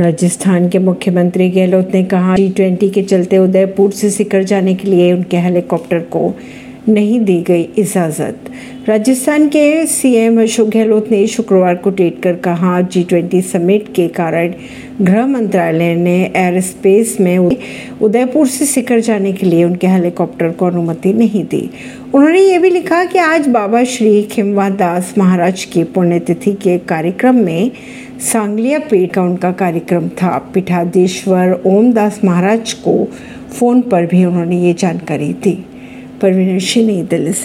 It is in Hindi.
राजस्थान के मुख्यमंत्री गहलोत ने कहा टी ट्वेंटी के चलते उदयपुर से सिकर जाने के लिए उनके हेलीकॉप्टर को नहीं दी गई इजाज़त। राजस्थान के सीएम अशोक गहलोत ने शुक्रवार को ट्वीट कर कहा जी ट्वेंटी समिट के कारण गृह मंत्रालय ने एयर स्पेस में उदयपुर से सिकर जाने के लिए उनके हेलीकॉप्टर को अनुमति नहीं दी। उन्होंने ये भी लिखा कि आज बाबा श्री खिमवा दास महाराज की पुण्यतिथि के कार्यक्रम में सांगलिया पीठ का उनका कार्यक्रम था। पीठाधीश्वर ओमदास महाराज को फ़ोन पर भी उन्होंने ये जानकारी दी। परवीन सिंह दिल्ली